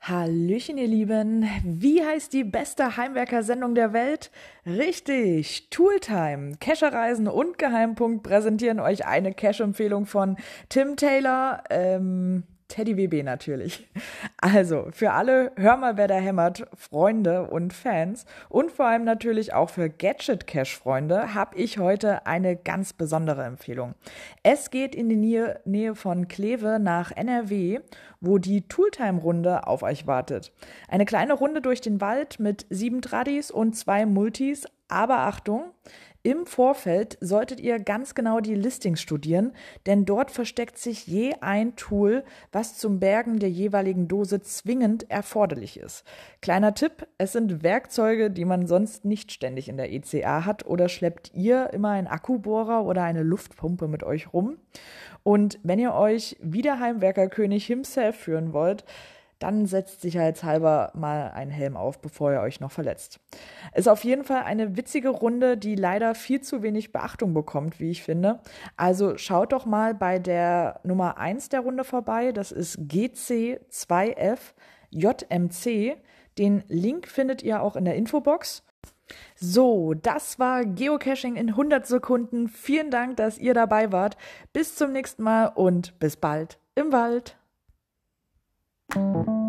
Hallöchen, ihr Lieben. Wie heißt die beste Heimwerker-Sendung der Welt? Richtig, Tooltime. Cache-Reisen und Geheimpunkt präsentieren euch eine Cache-Empfehlung von Tim Taylor. Ähm, Teddy WB natürlich. Also, für alle Hör mal, wer da hämmert, Freunde und Fans und vor allem natürlich auch für Gadget Cash Freunde habe ich heute eine ganz besondere Empfehlung. Es geht in die Nähe, Nähe von Kleve nach NRW, wo die Tooltime-Runde auf euch wartet. Eine kleine Runde durch den Wald mit sieben Tradis und zwei Multis, aber Achtung, im Vorfeld solltet ihr ganz genau die Listings studieren, denn dort versteckt sich je ein Tool, was zum Bergen der jeweiligen Dose zwingend erforderlich ist. Kleiner Tipp, es sind Werkzeuge, die man sonst nicht ständig in der ECA hat oder schleppt ihr immer einen Akkubohrer oder eine Luftpumpe mit euch rum. Und wenn ihr euch wie der Heimwerkerkönig himself führen wollt, dann setzt sicherheitshalber mal einen Helm auf, bevor ihr euch noch verletzt. Ist auf jeden Fall eine witzige Runde, die leider viel zu wenig Beachtung bekommt, wie ich finde. Also schaut doch mal bei der Nummer 1 der Runde vorbei. Das ist GC2F JMC. Den Link findet ihr auch in der Infobox. So, das war Geocaching in 100 Sekunden. Vielen Dank, dass ihr dabei wart. Bis zum nächsten Mal und bis bald im Wald. Thank you.